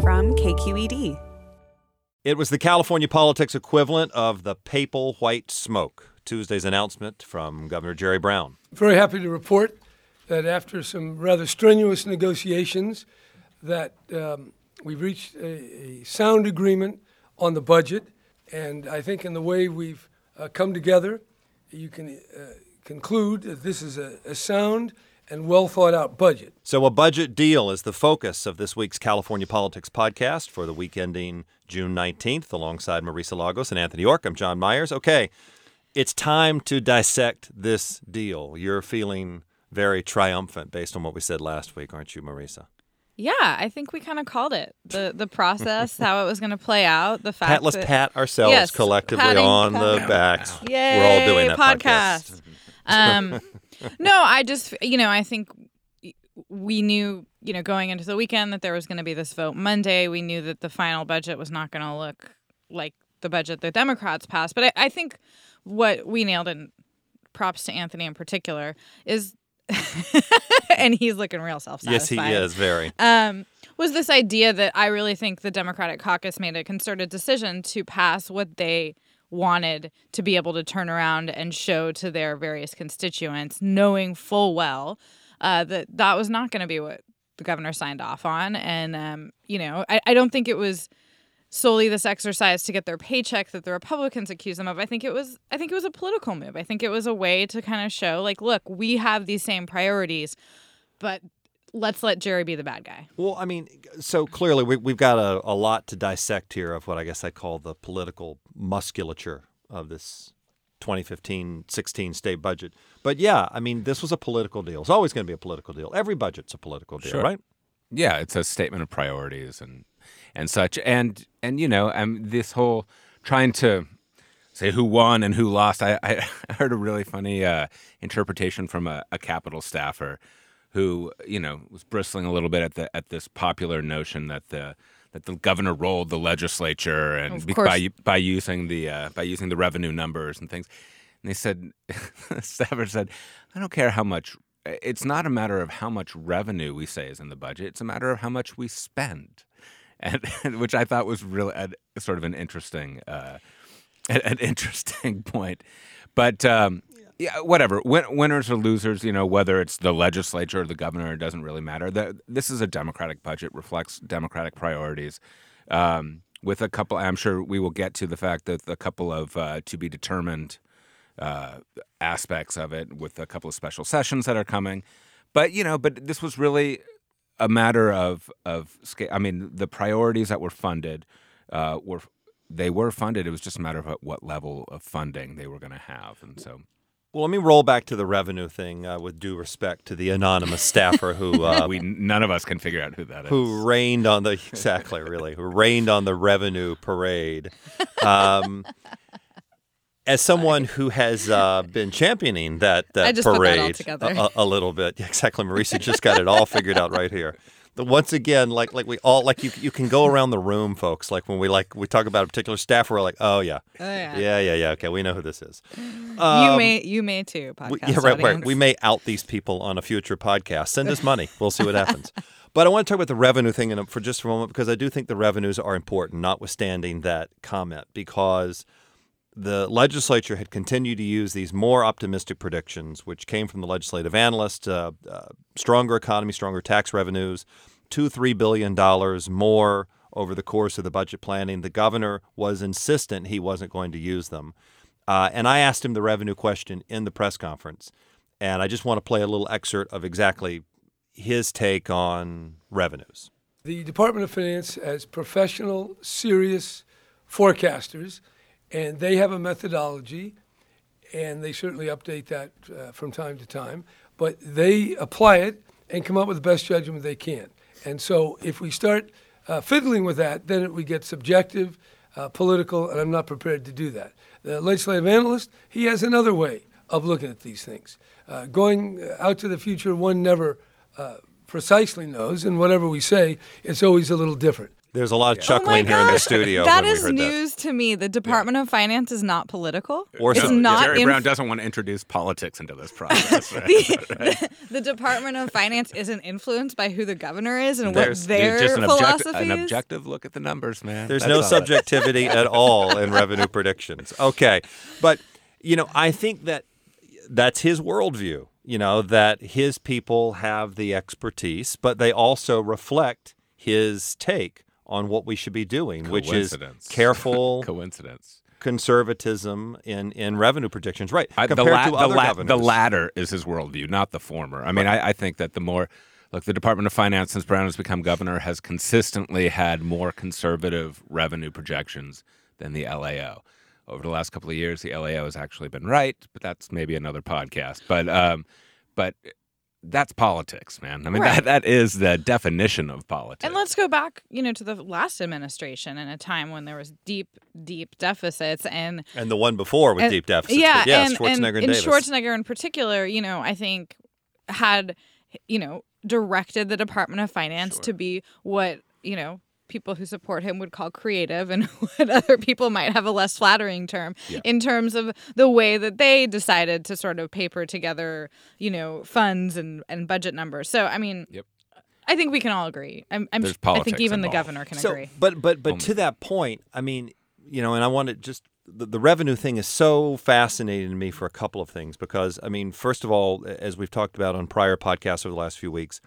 from KQED. It was the California politics equivalent of the papal white smoke. Tuesday's announcement from Governor Jerry Brown. Very happy to report that after some rather strenuous negotiations, that um, we've reached a, a, sound agreement on the budget, and I think in the way we've uh, come together, you can uh, conclude that this is a, a sound and well thought out budget. So, a budget deal is the focus of this week's California Politics podcast for the week ending June 19th, alongside Marisa Lagos and Anthony York. I'm John Myers. Okay, it's time to dissect this deal. You're feeling very triumphant based on what we said last week, aren't you, Marisa? Yeah, I think we kind of called it the the process, how it was going to play out. The fact pat, let's that, pat ourselves yes, collectively patting, on patting. the backs. Yay, We're all doing that podcast. podcast. um, no, I just you know I think we knew you know going into the weekend that there was going to be this vote Monday. We knew that the final budget was not going to look like the budget the Democrats passed. But I, I think what we nailed and props to Anthony in particular is and he's looking real self-satisfied. Yes, he is very. Um, was this idea that I really think the Democratic caucus made a concerted decision to pass what they wanted to be able to turn around and show to their various constituents, knowing full well uh, that that was not going to be what the governor signed off on. And, um, you know, I, I don't think it was solely this exercise to get their paycheck that the Republicans accuse them of. I think it was I think it was a political move. I think it was a way to kind of show like, look, we have these same priorities, but let's let Jerry be the bad guy. Well, I mean, so clearly we, have got a, a lot to dissect here of what I guess I call the political musculature of this 2015-16 state budget. But yeah, I mean, this was a political deal. It's always going to be a political deal. Every budget's a political deal, sure. right? Yeah, it's a statement of priorities and and such. And and you know, um, this whole trying to say who won and who lost. I, I heard a really funny uh, interpretation from a, a Capitol staffer who you know was bristling a little bit at the at this popular notion that the that the governor rolled the legislature and by by using the uh, by using the revenue numbers and things. And they said, staffer said, I don't care how much. It's not a matter of how much revenue we say is in the budget. It's a matter of how much we spend, and, and which I thought was really a, sort of an interesting uh, an interesting point. But um, yeah, whatever. Win- winners or losers, you know, whether it's the legislature or the governor, it doesn't really matter. The, this is a Democratic budget, reflects Democratic priorities. Um, with a couple, I'm sure we will get to the fact that a couple of uh, to be determined uh, aspects of it, with a couple of special sessions that are coming. But you know, but this was really a matter of of I mean, the priorities that were funded uh, were they were funded. It was just a matter of what level of funding they were going to have, and so. Well, let me roll back to the revenue thing uh, with due respect to the anonymous staffer who uh, we none of us can figure out who that is. Who rained on the exactly really who rained on the revenue parade. Um, as someone who has uh, been championing that that parade that a, a, a, little bit, exactly. Marisa just got it all figured out right here once again, like like we all like you you can go around the room, folks. Like when we like we talk about a particular staff, we're like, oh yeah, oh, yeah, yeah, yeah, yeah. Okay, we know who this is. Um, you may you may too. Podcast we, yeah, right, right. We may out these people on a future podcast. Send us money. We'll see what happens. But I want to talk about the revenue thing in, for just a moment because I do think the revenues are important, notwithstanding that comment, because the legislature had continued to use these more optimistic predictions, which came from the legislative analyst uh, uh, stronger economy, stronger tax revenues, two, three billion dollars more over the course of the budget planning. The governor was insistent he wasn't going to use them. Uh, and I asked him the revenue question in the press conference. And I just want to play a little excerpt of exactly his take on revenues. The Department of Finance has professional, serious forecasters and they have a methodology, and they certainly update that uh, from time to time. But they apply it and come up with the best judgment they can. And so if we start uh, fiddling with that, then it would get subjective, uh, political, and I'm not prepared to do that. The legislative analyst, he has another way of looking at these things. Uh, going out to the future, one never uh, precisely knows, and whatever we say, it's always a little different. There's a lot of oh chuckling here in the studio. Oh That when we is heard news to me. The Department of Finance is not political. Or it's so. not Jerry in- Brown doesn't want to introduce politics into this process. right? the, the Department of Finance isn't influenced by who the governor is and There's what their just an, philosophy objective, an objective look at the numbers, man. There's That's no subjectivity at all in revenue predictions. Okay. But, you know, I think that that's his worldview, you know, that his people have the expertise, but they also reflect his take on what we should be doing, which is careful Coincidence. conservatism in, in revenue predictions. Right. I, the, compared la- to the, other la- governors. the latter is his worldview, not the former. I mean, I, I think that the more, look, the Department of Finance, since Brown has become governor, has consistently had more conservative revenue projections than the LAO. Over the last couple of years, the LAO has actually been right, but that's maybe another podcast. But, um, but that's politics, man. I mean, Right. that, that is the definition of politics. And let's go back, you know, to the last administration in a time when there was deep, deep deficits and and the one before with and- deep deficits. Yeah, but yes, and, Schwarzenegger and, and, and Davis. Schwarzenegger in particular, you know, I think had, you know, directed the Department of Finance to be what you know people who support him would call creative and what other people might have a less flattering term in terms of the way that they decided to sort of paper together, you know, funds and, and budget numbers. So, I mean, Yep. I think we can all agree. I'm, I'm There's I think politics even the governor can so, agree. But but but to that point, I mean, you know, and I want to just the, the revenue thing is so fascinating to me for a couple of things because I mean, first of all, as we've talked about on prior podcasts over the last few weeks,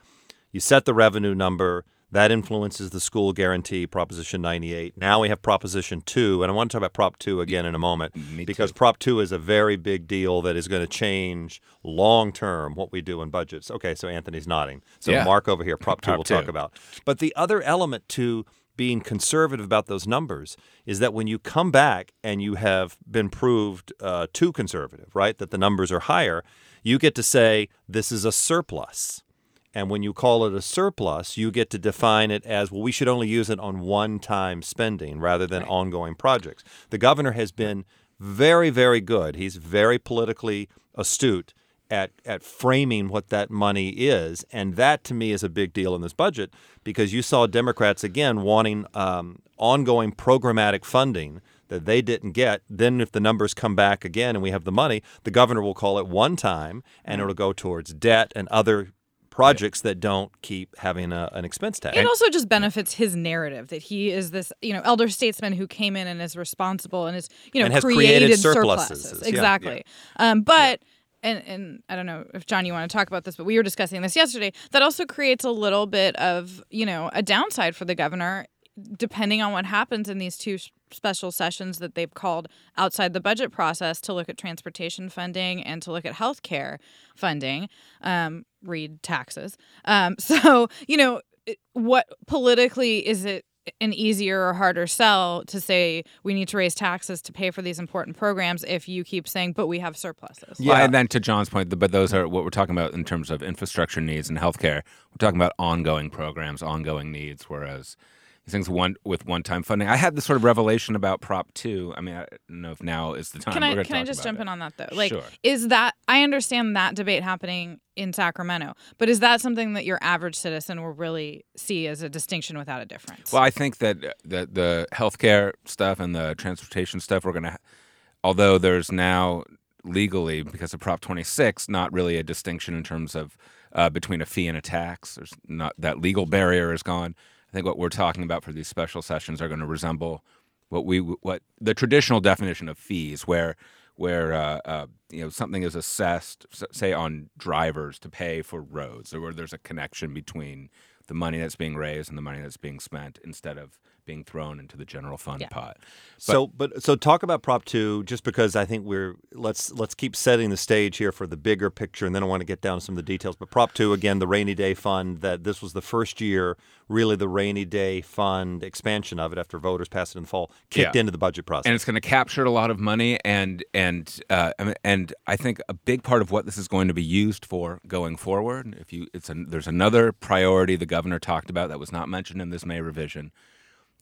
you set the revenue number. That influences the school guarantee, Proposition 98. Now we have Proposition 2, and I want to talk about Prop 2 again in a moment Me because too. Prop 2 is a very big deal that is going to change long term what we do in budgets. Okay, so Anthony's nodding. So Yeah. Mark over here, Prop 2 Prop we'll talk about. But the other element to being conservative about those numbers is that when you come back and you have been proved uh, too conservative, right, that the numbers are higher, you get to say this is a surplus. And when you call it a surplus, you get to define it as well, we should only use it on one time spending rather than ongoing projects. The governor has been very, very good. He's very politically astute at, at framing what that money is. And that to me is a big deal in this budget because you saw Democrats again wanting um, ongoing programmatic funding that they didn't get. Then, if the numbers come back again and we have the money, the governor will call it one time and it'll go towards debt and other projects that don't keep having a, an expense tag. It also just benefits his narrative that he is this, you know, elder statesman who came in and is responsible and is, you know, And has created, created surpluses. surpluses. Yeah, Exactly. Um, but and and I don't know if John you want to talk about this, but we were discussing this yesterday. That also creates a little bit of, you know, a downside for the governor depending on what happens in these two special sessions that they've called outside the budget process to look at transportation funding and to look at healthcare funding, um, read taxes. Um, so, you know, what politically is it an easier or harder sell to say we need to raise taxes to pay for these important programs if you keep saying, but we have surpluses? Well, and then to John's point, but those are what we're talking about in terms of infrastructure needs and healthcare. We're talking about ongoing programs, ongoing needs, whereas these things one with one-time funding. I had this sort of revelation about Prop Two. I mean, I don't know if now is the time. Can I can I just jump it. in on that though? Like, Sure. is that I understand that debate happening in Sacramento, but is that something that your average citizen will really see as a distinction without a difference? Well, I think that the the healthcare stuff and the transportation stuff we're gonna, although there's now legally because of Prop 26, not really a distinction in terms of uh, between a fee and a tax. There's not that legal barrier is gone. I think what we're talking about for these special sessions are going to resemble what we what the traditional definition of fees, where where uh, uh, you know something is assessed, say on drivers to pay for roads, or where there's a connection between the money that's being raised and the money that's being spent, instead of being thrown into the general fund Yeah. pot. So, but so talk about Prop Two, just because I think we're let's let's keep setting the stage here for the bigger picture, and then I want to get down to some of the details. But Prop Two, again, the rainy day fund. That this was the first year, really, the rainy day fund expansion of it after voters passed it in the fall kicked Yeah. into the budget process. and it's going to capture a lot of money and and uh, I and I think a big part of what this is going to be used for going forward. If you, it's an, there's another priority the governor talked about that was not mentioned in this May revision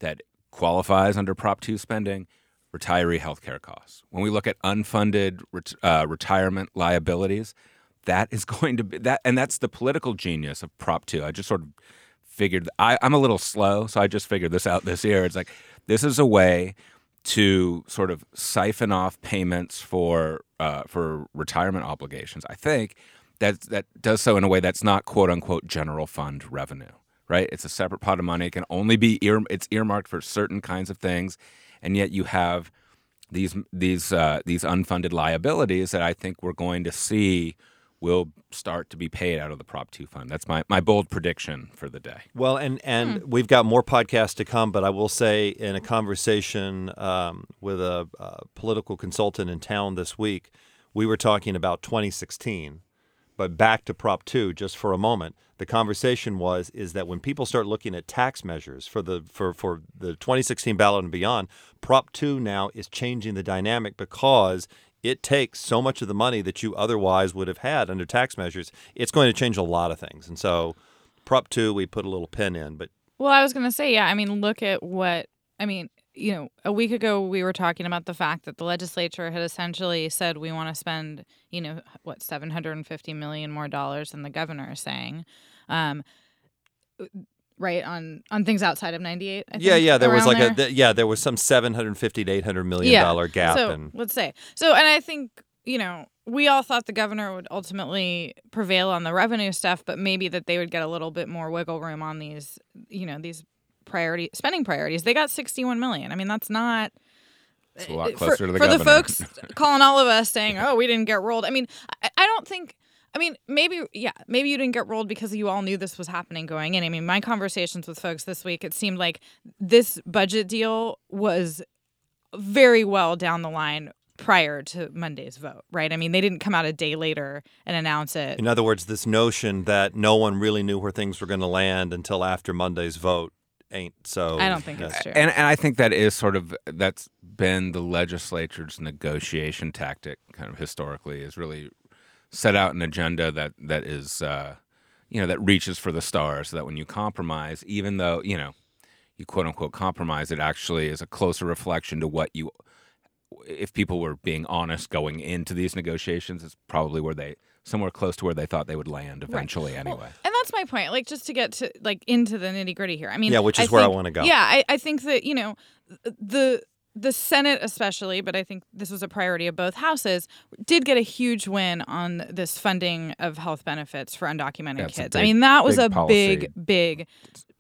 that qualifies under Prop Two spending. Retiree health care costs. When we look at unfunded ret- uh, retirement liabilities, that is going to be that, and that's the political genius of Prop Two. I just sort of figured I, I'm a little slow, so I just figured this out this year. It's like this is a way to sort of siphon off payments for uh, for retirement obligations. I think that that does so in a way that's not quote unquote general fund revenue. Right? It's a separate pot of money. It can only be ear it's earmarked for certain kinds of things, and yet you have these these uh, these unfunded liabilities that I think we're going to see will start to be paid out of the Prop 2 fund. That's my, my bold prediction for the day. Well, and and we've got more podcasts to come, but I will say in a conversation um, with a, a political consultant in town this week, we were talking about 2016. But back to Prop 2 just for a moment. The conversation was is that when people start looking at tax measures for the for, for the 2016 ballot and beyond, Prop 2 now is changing the dynamic because it takes so much of the money that you otherwise would have had under tax measures. It's going to change a lot of things. And so Prop 2 we put a little pin in, but Well, I was going to say, yeah, I mean, look at what, I mean, you know, a week ago we were talking about the fact that the legislature had essentially said we want to spend, you know, what, 750 million more dollars than the governor is saying. Um, right on on things outside of 98 I yeah, think, yeah, there was like there. a th- yeah, there was some 750 to 800 million Yeah. dollar gap So and let's say so, and I think you know we all thought the governor would ultimately prevail on the revenue stuff, but maybe that they would get a little bit more wiggle room on these, you know, these priority spending priorities. They got 61 million. I mean, that's not. It's a lot eh, for- closer to the for governor. the folks calling all of us saying, "Oh, we didn't get rolled." I mean, I, I don't think. I mean, maybe yeah, maybe you didn't get rolled because you all knew this was happening going in. I mean, my conversations with folks this week, it seemed like this budget deal was very well down the line prior to Monday's vote, right? I mean, they didn't come out a day later and announce it. in other words, this notion that no one really knew where things were going to land until after Monday's vote ain't so. I don't think yeah. it's true. And and I think that is sort of that's been the legislature's negotiation tactic, kind of historically, is really set out an agenda that that is uh, you know that reaches for the stars, so that when you compromise, even though you know you quote unquote compromise, it actually is a closer reflection to what you. If people were being honest going into these negotiations, it's probably where they somewhere close to where they thought they would land eventually. Anyway. Well, and that's my point. Like just to get to like into the nitty gritty here. I mean, Yeah, which is where I wanna go. Yeah, I, I think that you know the the Senate especially, but I think this was a priority of both houses, did get a huge win on this funding of health benefits for undocumented That's kids. I mean, that was big a policy. big, big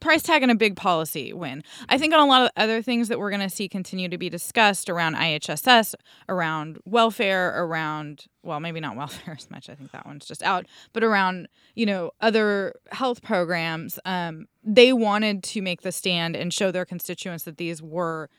price tag and a big policy win. I think on a lot of other things that we're going to see continue to be discussed around IHSS, around welfare, around well, maybe not welfare as much. I think that one's just out, but around you know other health programs. Um, they wanted to make the stand and show their constituents that these were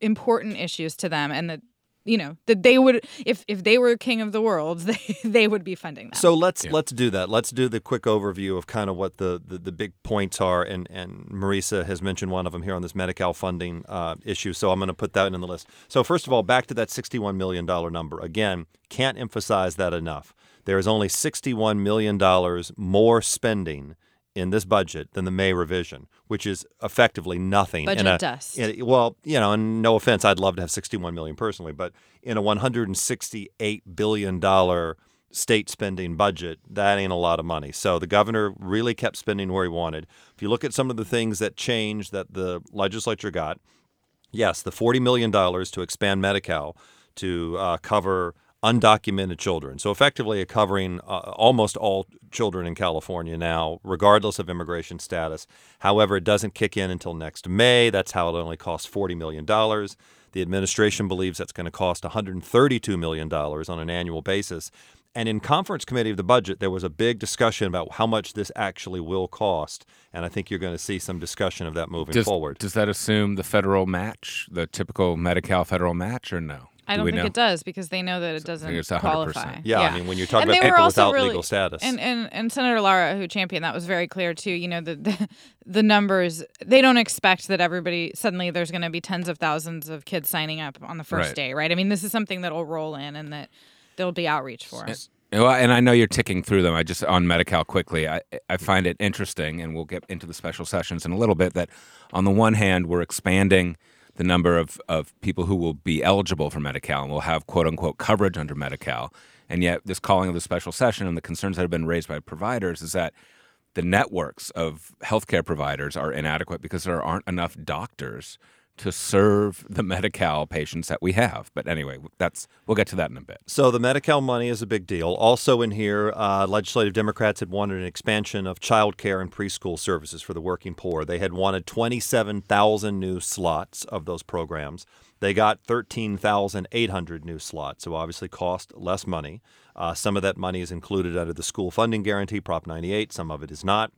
important issues to them, and that you know that they would if if they were king of the world, they they would be funding them. So let's let's do that. Let's do the quick overview of kind of what the, the, the big points are, and and Marisa has mentioned one of them here on this Medi-Cal funding uh, issue. So I'm going to put that in the list. So first of all, back to that 61 million dollar number. Again, can't emphasize that enough. There is only 61 million dollars more spending in this budget than the May revision, which is effectively nothing. in Budget a, dust. in a- well, you know, and no offense, I'd love to have 61 million personally, but in a 168 billion dollar state spending budget, that ain't a lot of money. So the governor really kept spending where he wanted. If you look at some of the things that changed that the legislature got, yes, the $40 million to expand Medi-Cal to uh, cover undocumented children. So effectively covering uh, almost all children in California now, regardless of immigration status. However, it doesn't kick in until next May. That's how it only costs $40 million. The administration believes that's going to cost $132 million on an annual basis. And in conference committee of the budget, there was a big discussion about how much this actually will cost. And I think you're going to see some discussion of that moving Does, forward. does that assume the federal match, the typical Medi-Cal federal match, or no? I Do don't we think know? it does because they know that it doesn't it's 100%. qualify. Yeah, I mean, when you're talking And about people without really- legal status. And, and and Senator Lara, who championed that, was very clear too. You know, the the, the numbers they don't expect that everybody suddenly there's going to be tens of thousands of kids signing up on the first Right. day, right? I mean, this is something that'll roll in and that there'll be outreach for. Well, and I know you're ticking through them. I just on Medi-Cal quickly. I I find it interesting, and we'll get into the special sessions in a little bit. That on the one hand, we're expanding the number of, of people who will be eligible for Medi-Cal and will have quote unquote coverage under Medi-Cal, and yet this calling of the special session and the concerns that have been raised by providers is that the networks of healthcare providers are inadequate because there aren't enough doctors to serve the Medi-Cal patients that we have. But anyway, that's we'll get to that in a bit. So the Medi-Cal money is a big deal. Also in here, uh, legislative Democrats had wanted an expansion of child care and preschool services for the working poor. They had wanted 27,000 new slots of those programs. They got 13,800 new slots, so obviously cost less money. Uh, some of that money is included under the school funding guarantee, Prop 98. Some of it is not.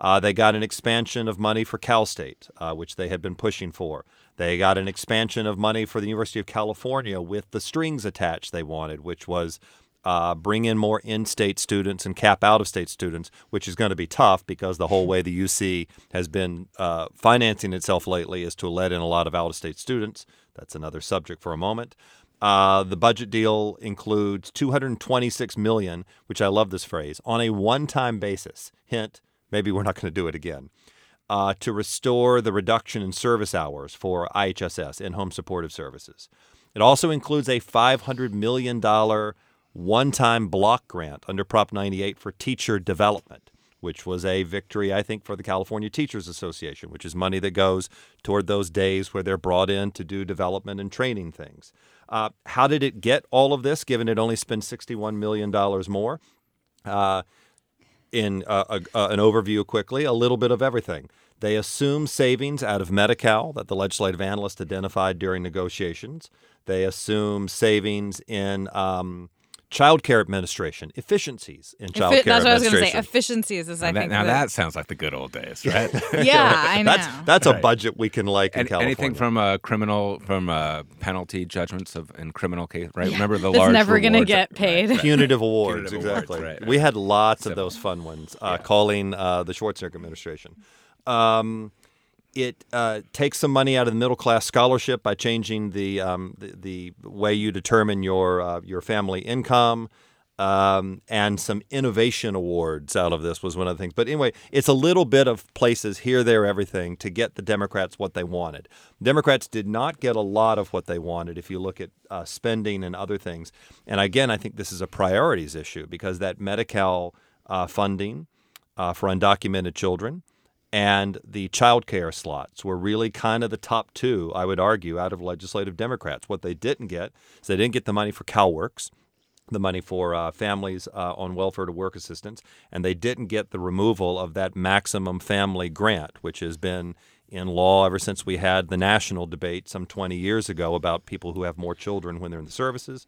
Uh, they got an expansion of money for Cal State, uh, which they had been pushing for. They got an expansion of money for the University of California with the strings attached they wanted, which was uh, bring in more in state students and cap out of state students, which is going to be tough because the whole way the UC has been uh, financing itself lately is to let in a lot of out of state students. That's another subject for a moment. Uh, the budget deal includes 226 million, which I love this phrase, on a one-time basis. Hint: maybe we're not going to do it again. Uh, to restore the reduction in service hours for IHSS, in home supportive services. It also includes a $500 million one time block grant under Prop 98 for teacher development, which was a victory, I think, for the California Teachers Association, which is money that goes toward those days where they're brought in to do development and training things. Uh, how did it get all of this, given it only spent $61 million more? Uh, in uh, a, uh, an overview quickly, a little bit of everything. They assume savings out of Medi-Cal that the legislative analyst identified during negotiations. They assume savings in um, child care administration, efficiencies in child Effi- care that's what I was going to say. Efficiencies is, I Now, that, think. now the- that sounds like the good old days, right? yeah, I know. that's that's a budget we can like in California. anything from a criminal from a penalty judgments of in criminal case, right? Remember the That's large never gonna get paid. right, right. punitive awards, Punitive awards, exactly. right, We had lots of those fun ones, uh, calling uh, the Schwarzenegger administration. Um, it uh, takes some money out of the middle class scholarship by changing the um, the, the way you determine your uh, your family income. Um, and some innovation awards out of this was one of the things. But anyway, it's a little bit of places here, there, everything to get the Democrats what they wanted. Democrats did not get a lot of what they wanted if you look at uh, spending and other things. And again, I think this is a priorities issue because that Medi-Cal uh, funding uh, for undocumented children and the child care slots were really kind of the top two, I would argue, out of legislative Democrats. What they didn't get is they didn't get the money for CalWorks the money for uh, families uh, on welfare to work assistance, and they didn't get the removal of that maximum family grant, which has been in law ever since we had the national debate some 20 years ago about people who have more children when they're in the services.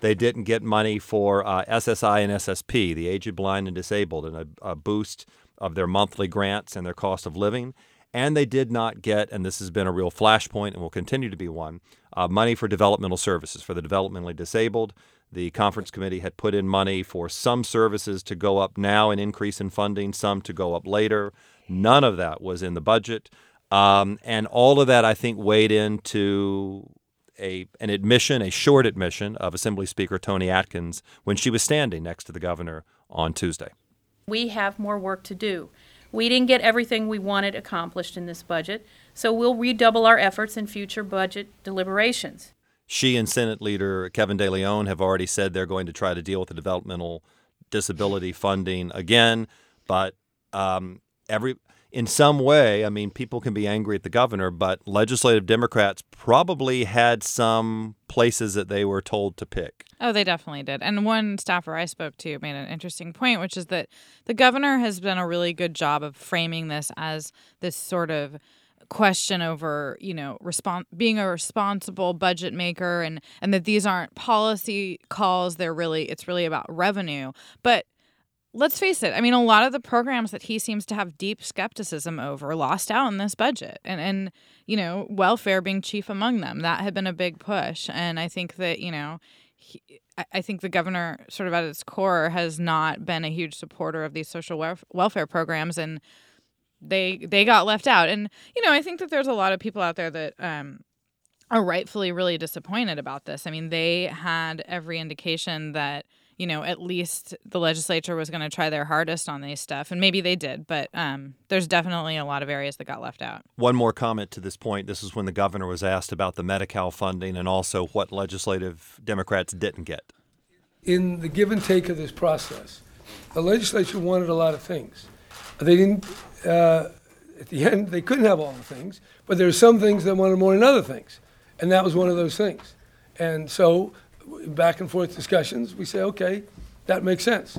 They didn't get money for uh, SSI and SSP, the aged, blind, and disabled, and a, a boost of their monthly grants and their cost of living. And they did not get, and this has been a real flashpoint and will continue to be one, uh, money for developmental services for the developmentally disabled. The conference committee had put in money for some services to go up now, an increase in funding, some to go up later. None of that was in the budget. Um, and all of that, I think, weighed into a an admission, a short admission of Assembly Speaker Toni Atkins when she was standing next to the governor on Tuesday. We have more work to do. We didn't get everything we wanted accomplished in this budget, so we'll redouble our efforts in future budget deliberations. She and Senate Leader Kevin De Leon have already said they're going to try to deal with the developmental disability funding again, but um, every in some way, I mean, people can be angry at the governor, but legislative Democrats probably had some places that they were told to pick. Oh, they definitely did. And one staffer I spoke to made an interesting point, which is that the governor has done a really good job of framing this as this sort of question over, you know, respon- being a responsible budget maker and and that these aren't policy calls, they're really it's really about revenue. But let's face it, I mean a lot of the programs that he seems to have deep skepticism over lost out in this budget. And and you know, welfare being chief among them. That had been a big push. And I think that, you know, he, I- think the governor, sort of at its core, has not been a huge supporter of these social welf- welfare programs, and they they got left out. And you know, I think that there's a lot of people out there that um, are rightfully really disappointed about this. I mean, they had every indication that you know at least the legislature was going to try their hardest on these stuff, and maybe they did. But um, there's definitely a lot of areas that got left out. One more comment to this point. This is when the governor was asked about the Medi-Cal funding and also what legislative Democrats didn't get. in the give and take of this process, the legislature wanted a lot of things. They didn't, uh, at the end, they couldn't have all the things, but there were some things that wanted more than other things. And that was one of those things. And so, w- back and forth discussions, we say, okay, that makes sense.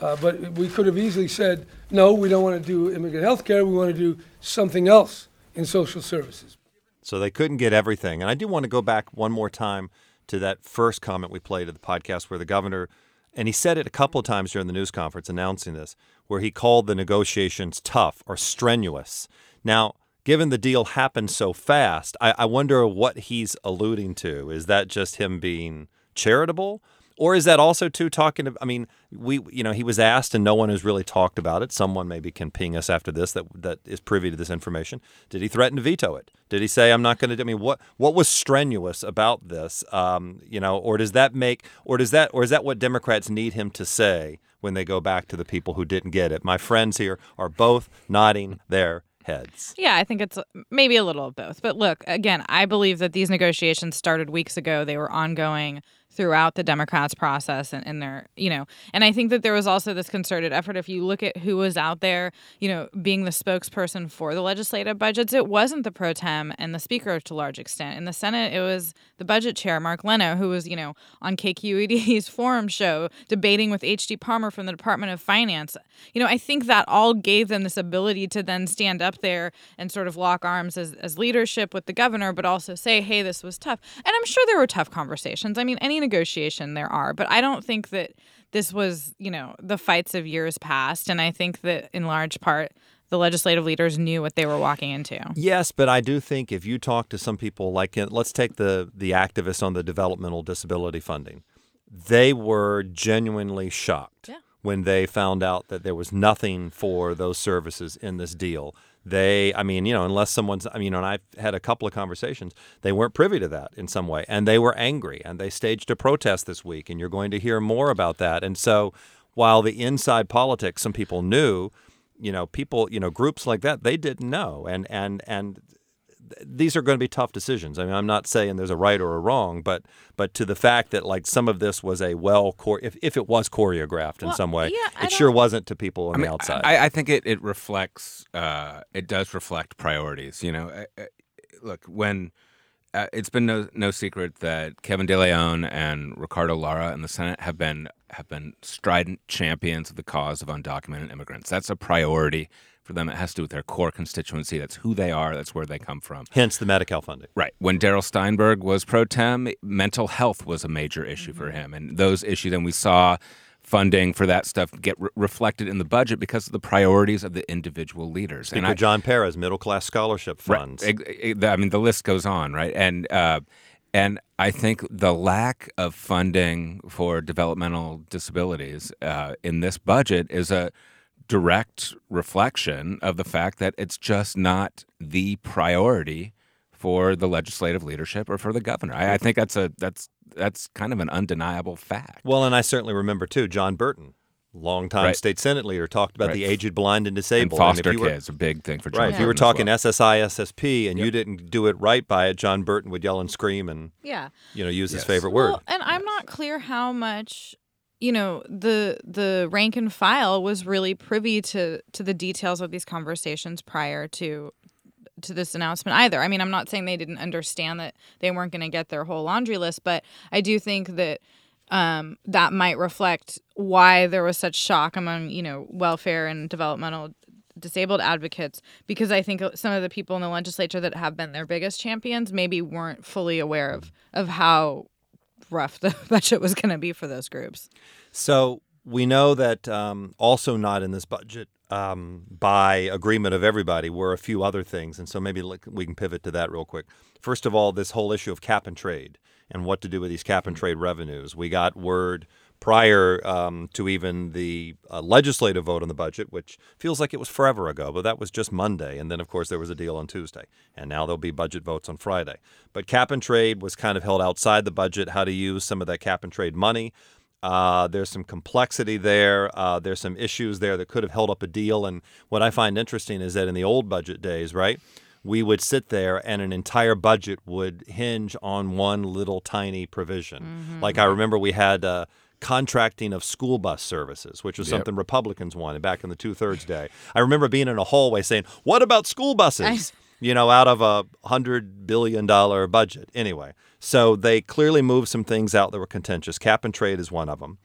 Uh, but we could have easily said, no, we don't want to do immigrant health care, we want to do something else in social services. So they couldn't get everything. And I do want to go back one more time to that first comment we played at the podcast where the governor, and he said it a couple of times during the news conference announcing this, where he called the negotiations tough or strenuous. Now, given the deal happened so fast, I, I wonder what he's alluding to. Is that just him being charitable? Or is that also too talking? I mean, we you know he was asked and no one has really talked about it. Someone maybe can ping us after this that that is privy to this information. Did he threaten to veto it? Did he say I'm not going to? I mean, what what was strenuous about this? Um, you know, or does that make or does that or is that what Democrats need him to say when they go back to the people who didn't get it? My friends here are both nodding their heads. Yeah, I think it's maybe a little of both. But look, again, I believe that these negotiations started weeks ago. They were ongoing throughout the Democrats process and, their, you know, and I think that there was also this concerted effort. If you look at who was out there, you know, being the spokesperson for the legislative budgets, it wasn't the pro tem and the speaker to large extent. In the Senate, it was the budget chair, Mark Leno, who was, you know, on KQED's forum show debating with H.D. Palmer from the Department of Finance. You know, I think that all gave them this ability to then stand up there and sort of lock arms as, as leadership with the governor, but also say, hey, this was tough. And I'm sure there were tough conversations. I mean, any negotiation there are, but I don't think that this was, you know, the fights of years past. And I think that in large part, the legislative leaders knew what they were walking into. Yes, but I do think if you talk to some people, like let's take the the activists on the developmental disability funding, they were genuinely shocked Yeah. When they found out that there was nothing for those services in this deal. They, I mean, you know, unless someone's, I mean, and I've had a couple of conversations, they weren't privy to that in some way, and they were angry, and they staged a protest this week, and you're going to hear more about that. And so, while the inside politics, some people knew, you know, people, you know, groups like that, they didn't know, and and and these are going to be tough decisions. I mean, I'm not saying there's a right or a wrong, but but to the fact that like some of this was a well core, if, if it was choreographed in Well, some way, yeah, it sure don't- wasn't to people on I the mean, outside. I, I think it, it reflects, uh, it does reflect priorities. You know, Uh, uh, look, when uh, it's been no, no secret that Kevin De Leon and Ricardo Lara in the Senate have been have been strident champions of the cause of undocumented immigrants. That's a priority for them. It has to do with their core constituency. That's who they are. That's where they come from. Hence the Medi-Cal funding. Right. When Darrell Steinberg was pro tem, mental health was a major issue for him. And those issues, and we saw funding for that stuff get re- reflected in the budget because of the priorities of the individual leaders. Speaker I- John Perez, middle class scholarship Right. funds. Ex- ex- I mean, the list goes on, right? And uh, and I think the lack of funding for developmental disabilities uh, in this budget is a direct reflection of the fact that it's just not the priority for the legislative leadership or for the governor. I, I think that's a that's that's kind of an undeniable fact. Well, and I certainly remember too, John Burton, longtime Right. state senate leader, talked about Right. the aged, blind, and disabled. and disabled. foster if you were- kids, a big thing for John Right. If you were talking well. SSI, SSP, and you didn't do it right by it, John Burton would yell and scream and Yeah. you know use his Yes. favorite word. Well, and I'm not clear how much you know the the rank and file was really privy to to the details of these conversations prior to to this announcement either. I mean, I'm not saying they didn't understand that they weren't going to get their whole laundry list, but I do think that um, that might reflect why there was such shock among you know welfare and developmental disabled advocates because I think some of the people in the legislature that have been their biggest champions maybe weren't fully aware of of how rough the budget was going to be for those groups. So we know that um, also not in this budget, um, by agreement of everybody, were a few other things, and so maybe we can pivot to that real quick. First of all, this whole issue of cap and trade and what to do with these cap and trade revenues. We got word prior um, to even the uh, legislative vote on the budget, which feels like it was forever ago, but that was just Monday. And then, of course, there was a deal on Tuesday. And now there'll be budget votes on Friday. But cap and trade was kind of held outside the budget, how to use some of that cap and trade money. Uh, there's some complexity there. Uh, there's some issues there that could have held up a deal. And what I find interesting is that in the old budget days, right, we would sit there and an entire budget would hinge on one little tiny provision. Like I remember we had uh, contracting of school bus services, which was something Republicans wanted back in the two thirds day. I remember being in a hallway saying, "What about school buses?" you know, out of a hundred billion dollar budget. Anyway, so they clearly moved some things out that were contentious. Cap and trade is one of them,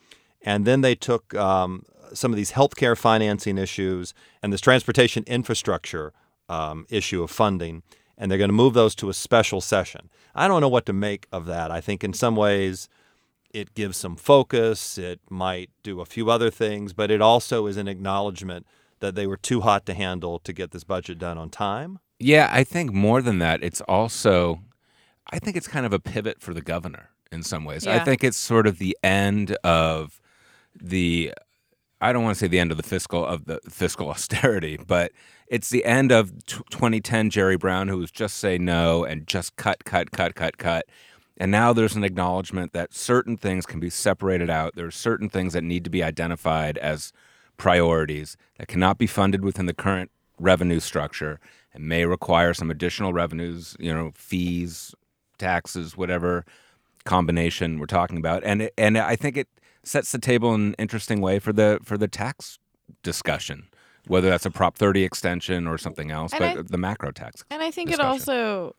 and then they took um, some of these healthcare financing issues and this transportation infrastructure um, issue of funding, and they're going to move those to a special session. I don't know what to make of that. I think in some ways it gives some focus. It might do a few other things, but it also is an acknowledgement that they were too hot to handle to get this budget done on time. Yeah, I think more than that, it's also, I think it's kind of a pivot for the governor in some ways. I think it's sort of the end of the, I don't want to say the end of the fiscal of the fiscal austerity, but it's the end of t- 2010 Jerry Brown, who was just say no and just cut, cut, cut, cut, cut. And now there's an acknowledgement that certain things can be separated out. There are certain things that need to be identified as priorities that cannot be funded within the current revenue structure and may require some additional revenues, you know, fees, taxes, whatever combination we're talking about. And it, and I think it sets the table in an interesting way for the for the tax discussion, whether that's a Prop 30 extension or something else, And but I- the macro tax. And I think discussion. it also,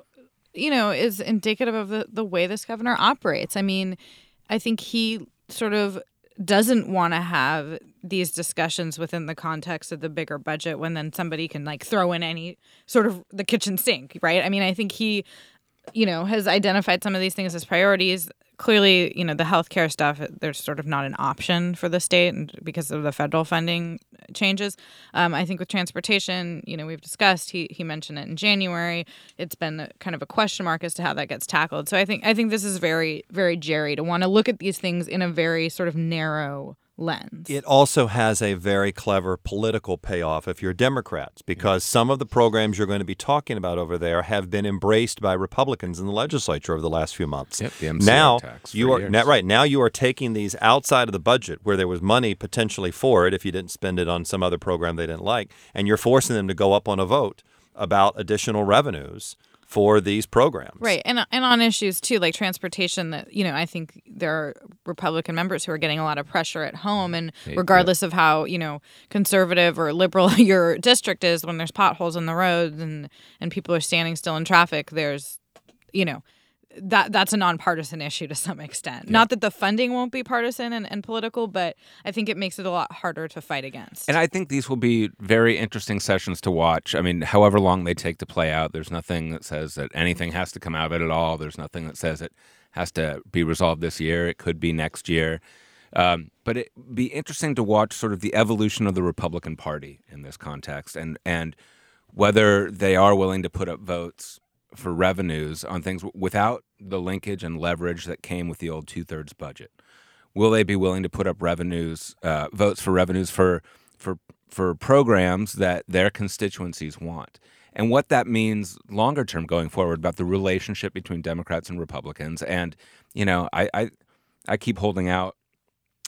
you know, is indicative of the, the way this governor operates. I mean, I think he sort of doesn't want to have these discussions within the context of the bigger budget when then somebody can like throw in any sort of the kitchen sink, right? I mean, I think he, you know, has identified some of these things as priorities. Clearly, you know, the healthcare stuff, there's sort of not an option for the state and because of the federal funding changes. Um, I think with transportation, you know, we've discussed. He he mentioned it in January. It's been kind of a question mark as to how that gets tackled. So I think I think this is very very Jerry to want to look at these things in a very sort of narrow lens. It also has a very clever political payoff if you're Democrats, because some of the programs you're going to be talking about over there have been embraced by Republicans in the legislature over the last few months. Yep, the MCO now tax you are now, right now you are taking these outside of the budget where there was money potentially for it if you didn't spend it on some other program they didn't like, and you're forcing them to go up on a vote about additional revenues for these programs. Right, and and on issues too, like transportation. That you know, I think there are Republican members who are getting a lot of pressure at home, and regardless of how you know conservative or liberal your district is, when there's potholes in the roads and and people are standing still in traffic, there's you know that that's a nonpartisan issue to some extent. Not that the funding won't be partisan and, and political, but I think it makes it a lot harder to fight against. And I think these will be very interesting sessions to watch. I mean, however long they take to play out, there's nothing that says that anything has to come out of it at all. There's nothing that says it has to be resolved this year. It could be next year. Um, but it'd be interesting to watch sort of the evolution of the Republican Party in this context and, and whether they are willing to put up votes for revenues on things without the linkage and leverage that came with the old two thirds budget. Will they be willing to put up revenues, uh, votes for revenues for for for programs that their constituencies want? And what that means longer term going forward about the relationship between Democrats and Republicans. And you know, I I, I keep holding out,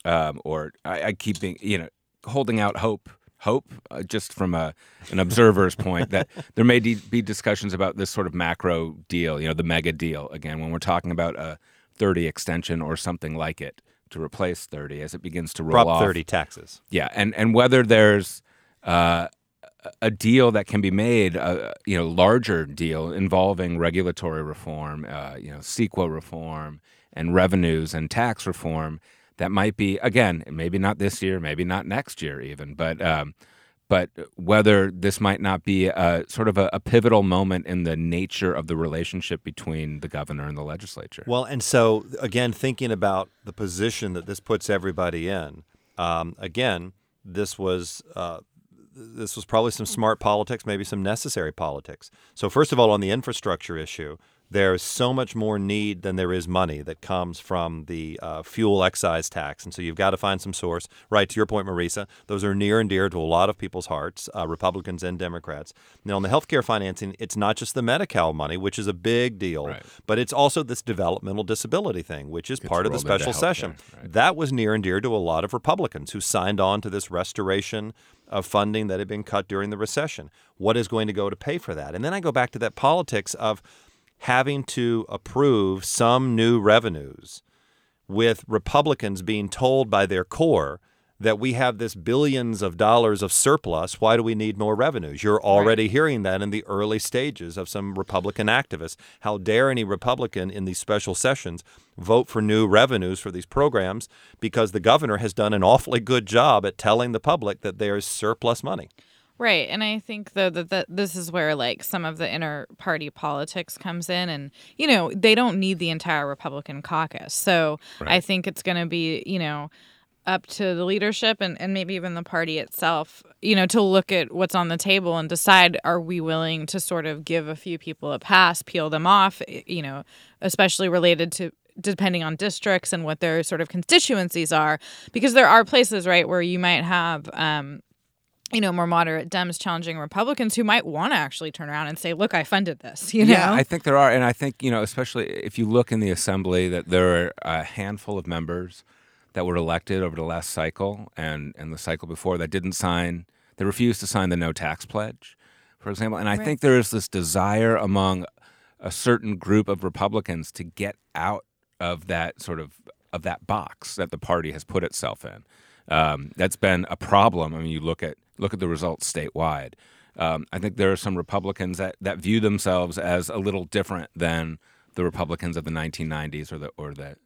um, or I, I keep being you know holding out hope hope uh, just from a an observer's point that there may de- be discussions about this sort of macro deal you know the mega deal again when we're talking about a 30 extension or something like it to replace 30 as it begins to roll Prop off 30 taxes. yeah, and and whether there's uh, a- a deal that can be made, uh, you know, larger deal involving regulatory reform, uh, you know, CEQA reform, and revenues and tax reform that might be again, maybe not this year, maybe not next year even, but. Um, but whether this might not be a sort of a, a pivotal moment in the nature of the relationship between the governor and the legislature. Well, and so again, thinking about the position that this puts everybody in, um, again, this was uh, this was probably some smart politics, maybe some necessary politics. So first of all, on the infrastructure issue, there's so much more need than there is money that comes from the uh, fuel excise tax, and so you've got to find some source. Right to your point, Marisa, those are near and dear to a lot of people's hearts, uh, Republicans and Democrats. Now, on the healthcare financing, it's not just the Medi-Cal money, which is a big deal, Right. but it's also this developmental disability thing, which is part of the special session. right. That was near and dear to a lot of Republicans who signed on to this restoration of funding that had been cut during the recession. What is going to go to pay for that? And then I go back to that politics of having to approve some new revenues with Republicans being told by their core that we have this billions of dollars of surplus. Why do we need more revenues? You're already hearing that in the early stages of some Republican activists. How dare any Republican in these special sessions vote for new revenues for these programs because the governor has done an awfully good job at telling the public that there's surplus money. Right. And I think though that, that this is where like some of the inner party politics comes in and you know, they don't need the entire Republican caucus. So I think it's going to be, you know, up to the leadership and, and maybe even the party itself, you know, to look at what's on the table and decide are we willing to sort of give a few people a pass, peel them off, you know, especially related to depending on districts and what their sort of constituencies are because there are places right where you might have um, you know, more moderate Dems challenging Republicans who might want to actually turn around and say, "Look, I funded this." You know, Yeah, I think there are, and I think you know, especially if you look in the assembly, that there are a handful of members that were elected over the last cycle and and the cycle before that didn't sign. They refused to sign the no tax pledge, for example. And I think there is this desire among a certain group of Republicans to get out of that sort of of that box that the party has put itself in. Um, that's been a problem. I mean, you look at look at the results statewide. Um, I think there are some Republicans that, that view themselves as a little different than the Republicans of the 1990s or the or the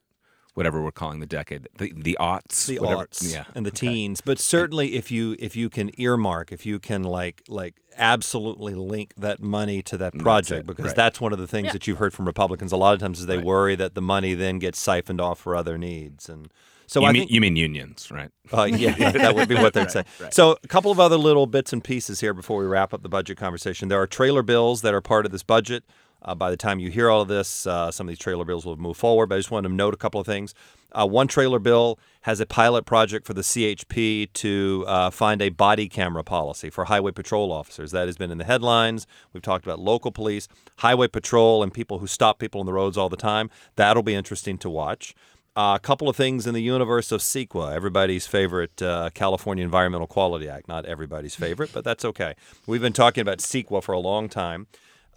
whatever we're calling the decade, the the aughts, the whatever. aughts yeah, and the okay. teens. But certainly, if you if you can earmark, if you can like like absolutely link that money to that project, it, because right. that's one of the things that you've heard from Republicans a lot of times is they worry that the money then gets siphoned off for other needs and. So You I mean think you mean unions, right? uh, yeah, that would be what they'd say. So, a couple of other little bits and pieces here before we wrap up the budget conversation. There are trailer bills that are part of this budget. Uh, by the time you hear all of this, uh, some of these trailer bills will move forward. But I just wanted to note a couple of things. Uh, one trailer bill has a pilot project for the CHP to uh, find a body camera policy for highway patrol officers. That has been in the headlines. We've talked about local police, highway patrol, and people who stop people on the roads all the time. That'll be interesting to watch. Uh, a couple of things in the universe of CEQA, everybody's favorite uh, California Environmental Quality Act. Not everybody's favorite, but that's okay. We've been talking about CEQA for a long time.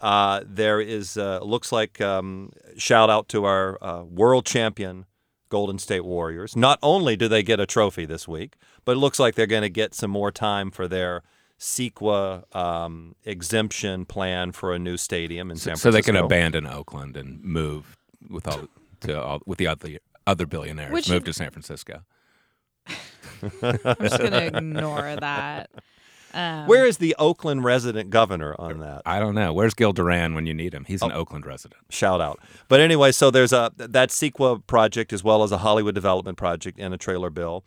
Uh, there is uh, looks like um, shout out to our uh, world champion Golden State Warriors. Not only do they get a trophy this week, but it looks like they're going to get some more time for their CEQA um, exemption plan for a new stadium in San So Francisco. So they can abandon Oakland and move with all to all with the other other billionaires Which- move to San Francisco. I'm just going to ignore that. Um, Where is the Oakland resident governor on that? I don't know. Where's Gil Duran when you need him? He's Oh. an Oakland resident. Shout out. But anyway, so there's a that CEQA project as well as a Hollywood development project and a trailer bill.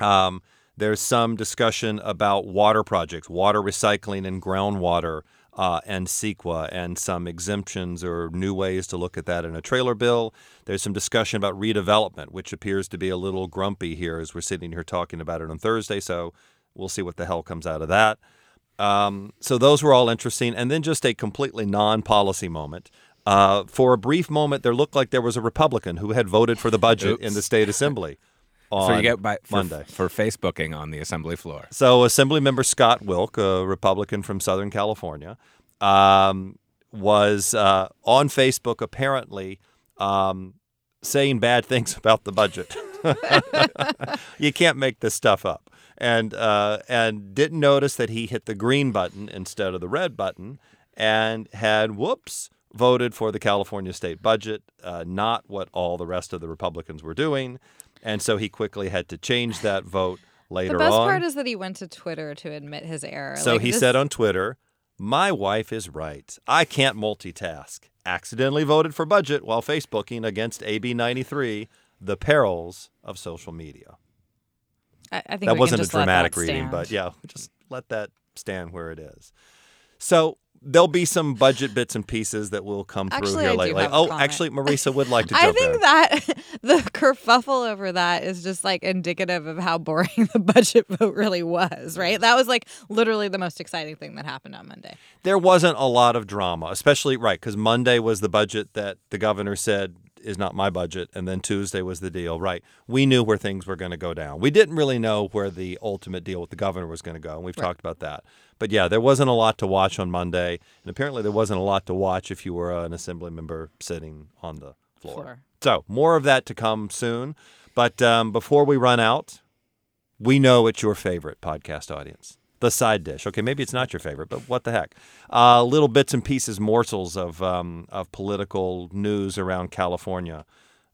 Um, there's some discussion about water projects, water recycling and groundwater, uh, and CEQA, and some exemptions or new ways to look at that in a trailer bill. There's some discussion about redevelopment, which appears to be a little grumpy here as we're sitting here talking about it on Thursday. So we'll see what the hell comes out of that. Um, so those were all interesting. And then just a completely non policy moment. Uh, for a brief moment, there looked like there was a Republican who had voted for the budget in the state assembly so you get by for, Monday. for Facebooking on the assembly floor. So, Assemblymember Scott Wilk, a Republican from Southern California, um, was uh, on Facebook apparently um, saying bad things about the budget. you can't make this stuff up. And uh, and didn't notice that he hit the green button instead of the red button, and had whoops voted for the California state budget, uh, not what all the rest of the Republicans were doing, and so he quickly had to change that vote later on. the best on. part is that he went to Twitter to admit his error. So Like, he this- said on Twitter, My wife is right. I can't multitask. Accidentally voted for budget while Facebooking against AB 93, the perils of social media. I, I think That wasn't can a dramatic reading, but yeah, just let that stand where it is. So there'll be some budget bits and pieces that will come through Actually, here lately. Oh, actually, Marisa would like to I think in. that the kerfuffle over that is just like indicative of how boring the budget vote really was, right? That was like literally the most exciting thing that happened on Monday. there wasn't a lot of drama, especially right because Monday was the budget that the governor said is not my budget, and then Tuesday was the deal. Right, we knew where things were going to go down. We didn't really know where the ultimate deal with the governor was going to go, and we've talked about that. But yeah, there wasn't a lot to watch on Monday, and apparently there wasn't a lot to watch if you were an assembly member sitting on the floor. Floor. So more of that to come soon. But um, before we run out, we know it's your favorite podcast audience. The side dish. Okay, maybe it's not your favorite, but what the heck? Uh, little bits and pieces, morsels of um, of political news around California.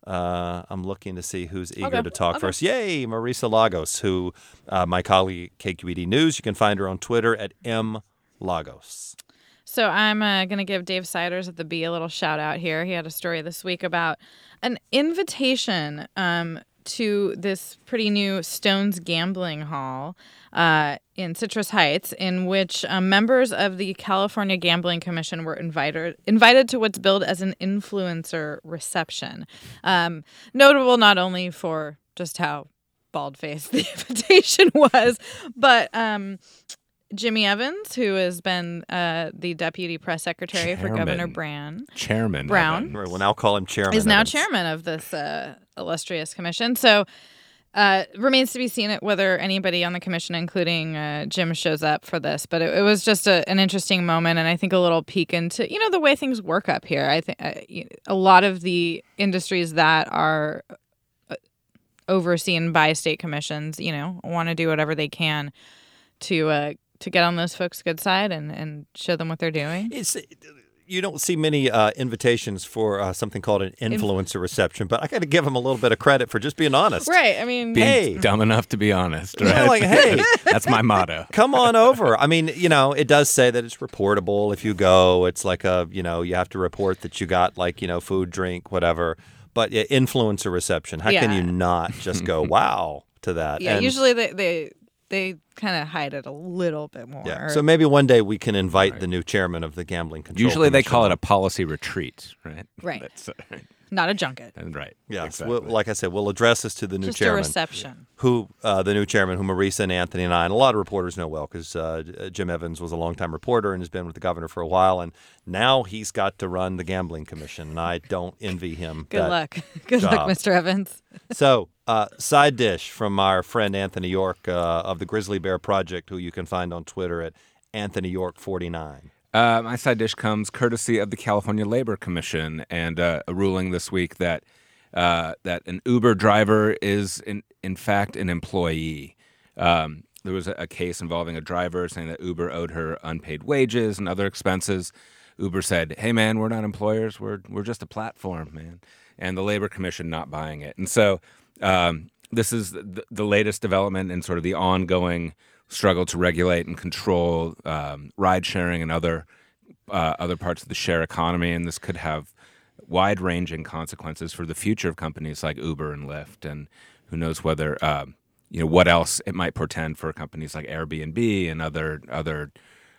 Uh, I'm looking to see who's eager Okay, to talk okay. first. Yay, Marisa Lagos, who uh, my colleague KQED News. You can find her on Twitter at m Lagos. So I'm uh, going to give Dave Siders at the Bee a little shout out here. He had a story this week about an invitation um, to this pretty new Stones Gambling Hall uh, in Citrus Heights, in which um, members of the California Gambling Commission were invited invited to what's billed as an influencer reception. Um, notable not only for just how bald faced the invitation was, but um, Jimmy Evans, who has been uh, the deputy press secretary for Governor Chairman. Brand, Chairman Brown. Evan. Right, We'll now call him chairman. is now Evans. chairman of this uh, illustrious commission. So. Uh, remains to be seen whether anybody on the commission, including uh, Jim, shows up for this. But it, it was just a, an interesting moment, and I think a little peek into you know the way things work up here. I think uh, y- a lot of the industries that are uh, overseen by state commissions, you know, want to do whatever they can to uh, to get on those folks' good side and, and show them what they're doing. It's you don't see many uh, invitations for uh, something called an influencer reception, but I got to give them a little bit of credit for just being honest. Right. I mean, Being Hey. dumb enough to be honest, know, right? like, hey. that's my motto. Come on over. I mean, you know, it does say that it's reportable if you go. It's like a, you know, you have to report that you got like, you know, food, drink, whatever. But yeah, influencer reception. How can you not just go wow to that? yeah. And- usually they they they kind of hide it a little bit more. Yeah. So maybe one day we can invite the new chairman of the gambling control. Usually they call it a policy retreat, right? Right. That's, uh, not a junket, right. Yes. Exactly. We'll, like I said, we'll address this to the new just chairman. a reception. who uh, the new chairman, who Marisa and Anthony and I, and a lot of reporters know well because uh, Jim Evans was a longtime reporter and has been with the governor for a while, and now he's got to run the gambling commission, and I don't envy him. Good that luck. Good job. luck, Mr. Evans. So, uh, side dish from our friend Anthony York uh, of the Grizzly Bear Project, who you can find on Twitter at Anthony York 49. Uh, my side dish comes courtesy of the California Labor Commission and uh, a ruling this week that uh, that an Uber driver is in in fact an employee. Um, there was a, a case involving a driver saying that Uber owed her unpaid wages and other expenses. Uber said, "Hey man, we're not employers. We're we're just a platform, man." And the Labor Commission not buying it. And so um, this is the, the latest development in sort of the ongoing struggle to regulate and control um, ride sharing and other uh, other parts of the share economy, and this could have wide-ranging consequences for the future of companies like Uber and Lyft, and who knows whether um, you know what else it might portend for companies like Airbnb and other other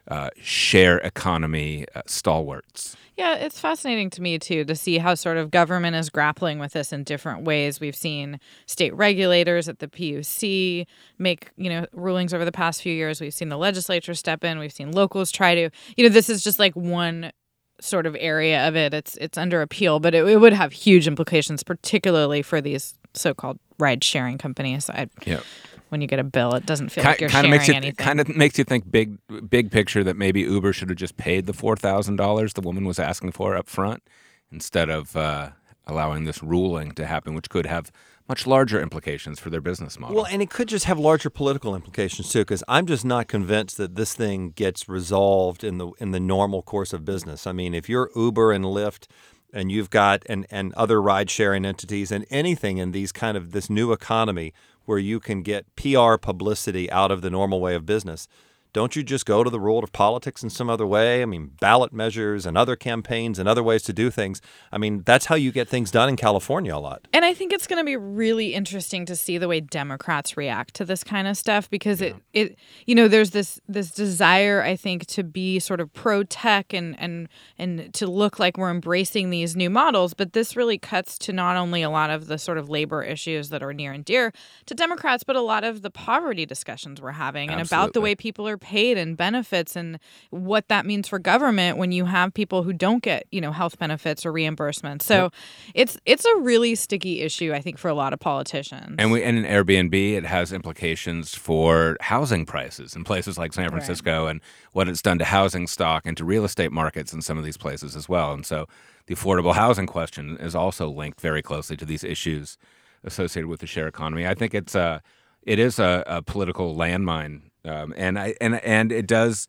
uh, share economy uh, stalwarts. Yeah, it's fascinating to me too to see how sort of government is grappling with this in different ways. We've seen state regulators at the PUC make, you know, rulings over the past few years. We've seen the legislature step in. We've seen locals try to, you know, this is just like one sort of area of it. It's it's under appeal, but it, it would have huge implications, particularly for these so-called ride-sharing companies. I, Yeah. When you get a bill, it doesn't feel like you're kind sharing of makes you anything. kind of makes you think big big picture that maybe Uber should have just paid the four thousand dollars the woman was asking for up front instead of uh, allowing this ruling to happen, which could have much larger implications for their business model. Well, and it could just have larger political implications too, because I'm just not convinced that this thing gets resolved in the in the normal course of business. I mean, if you're Uber and Lyft, and you've got and and other ride sharing entities and anything in these kind of this new economy where you can get PR publicity out of the normal way of business. Don't you just go to the world of politics in some other way? I mean, ballot measures and other campaigns and other ways to do things. I mean, that's how you get things done in California a lot. And I think it's going to be really interesting to see the way Democrats react to this kind of stuff because it it you know there's this this desire I think to be sort of pro tech and and and to look like we're embracing these new models but this really cuts to not only a lot of the sort of labor issues that are near and dear to Democrats but a lot of the poverty discussions we're having and about the way people are underpaid and benefits and what that means for government when you have people who don't get, you know, health benefits or reimbursements. So yep. it's it's a really sticky issue, I think, for a lot of politicians. And we and in Airbnb, it has implications for housing prices in places like San Francisco right. and what it's done to housing stock and to real estate markets in some of these places as well. And so the affordable housing question is also linked very closely to these issues associated with the share economy. I think it's a it is a, a political landmine, um, and I and and it does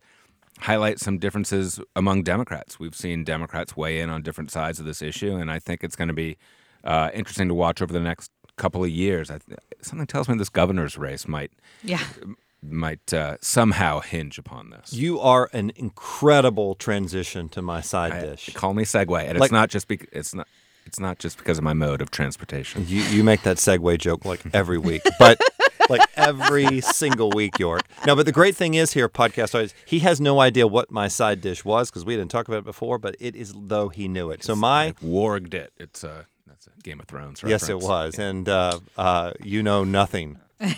highlight some differences among Democrats. We've seen Democrats weigh in on different sides of this issue, and I think it's going to be uh, interesting to watch over the next couple of years. I, something tells me this governor's race might yeah might uh, somehow hinge upon this. You are an incredible transition to my side I, dish. Call me segue, and like, it's not just be- it's not it's not just because of my mode of transportation. You you make that segue joke like every week, but like every single week, York. No, but the great thing is here, podcast always, he has no idea what my side dish was because we didn't talk about it before, but it is though he knew it. So my I warged it. It's a that's a Game of Thrones. Reference. Yes, it was, yeah. and uh, uh, you know nothing.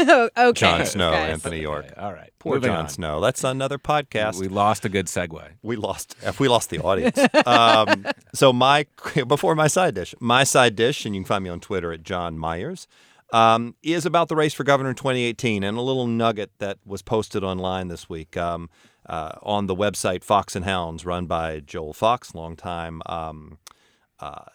okay. Jon Snow, okay. Anthony York. Okay. All right. Poor Jon Snow. That's another podcast. We lost a good segue. We lost. If We lost the audience. um, so my before my side dish, my side dish, and you can find me on Twitter at John Myers. Um, is about the race for governor in 2018 and a little nugget that was posted online this week um, uh, on the website Fox and Hounds, run by Joel Fox, longtime um, uh,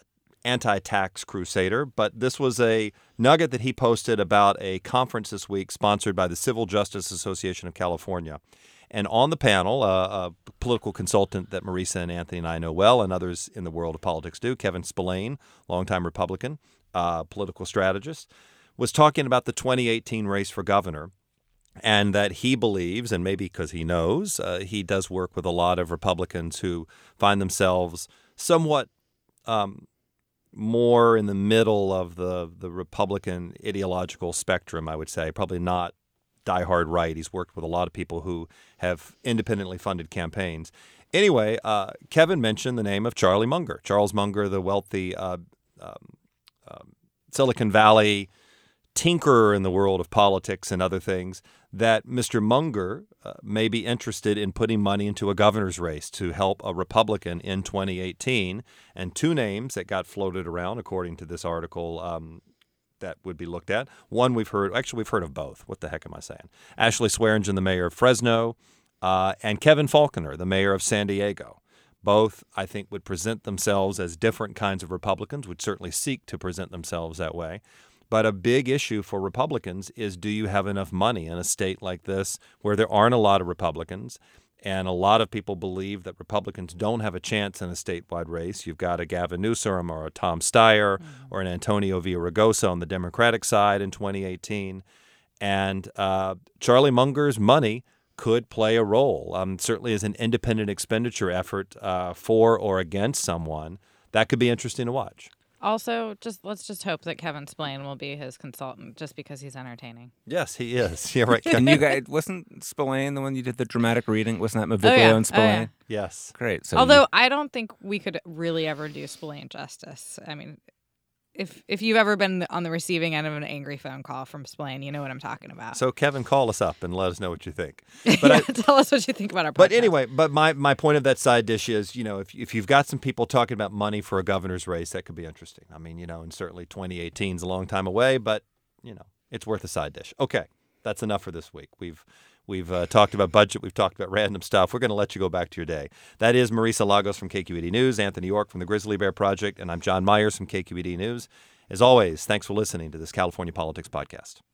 anti tax crusader, but this was a nugget that he posted about a conference this week sponsored by the Civil Justice Association of California. And on the panel, uh, a political consultant that Marisa and Anthony and I know well, and others in the world of politics do, Kevin Spillane, longtime Republican, uh, political strategist, was talking about the 2018 race for governor and that he believes, and maybe because he knows, uh, he does work with a lot of Republicans who find themselves somewhat um, more in the middle of the the Republican ideological spectrum, I would say. Probably not diehard right. He's worked with a lot of people who have independently funded campaigns. Anyway, uh, Kevin mentioned the name of Charlie Munger. Charles Munger, the wealthy uh, um, um, Silicon Valley tinkerer in the world of politics and other things, that Mr. Munger uh, may be interested in putting money into a governor's race to help a Republican in 2018. And two names that got floated around, according to this article, um, that would be looked at. One we've heard, actually, we've heard of both. What the heck am I saying? Ashley Swearengin, the mayor of Fresno, uh, and Kevin Faulconer, the mayor of San Diego. Both, I think, would present themselves as different kinds of Republicans, would certainly seek to present themselves that way. But a big issue for Republicans is do you have enough money in a state like this where there aren't a lot of Republicans? And a lot of people believe that Republicans don't have a chance in a statewide race. You've got a Gavin Newsom or a Tom Steyer mm-hmm. or an Antonio Villaraigosa on the Democratic side in 2018. And uh, Charlie Munger's money could play a role, um, certainly as an independent expenditure effort uh, for or against someone. That could be interesting to watch. Also, just let's just hope that Kevin Spillane will be his consultant, just because he's entertaining. Yes, he is. Yeah, right. and you guys wasn't Spillane the one you did the dramatic reading? Wasn't that Maviglio oh, yeah. and Spillane? Oh, yeah. Yes. Great. So Although you... I don't think we could really ever do Spillane justice. I mean, if if you've ever been on the receiving end of an angry phone call from Spillane, you know what I'm talking about. So Kevin, call us up and let us know what you think. But yeah, I, tell us what you think about our. Podcast. But anyway, but my, my point of that side dish is, you know, if if you've got some people talking about money for a governor's race, that could be interesting. I mean, you know, and certainly 2018 is a long time away, but you know, it's worth a side dish. Okay, that's enough for this week. We've We've uh, talked about budget. We've talked about random stuff. We're going to let you go back to your day. That is Marisa Lagos from KQED News, Anthony York from the Grizzly Bear Project, and I'm John Myers from KQED News. As always, thanks for listening to this California Politics Podcast.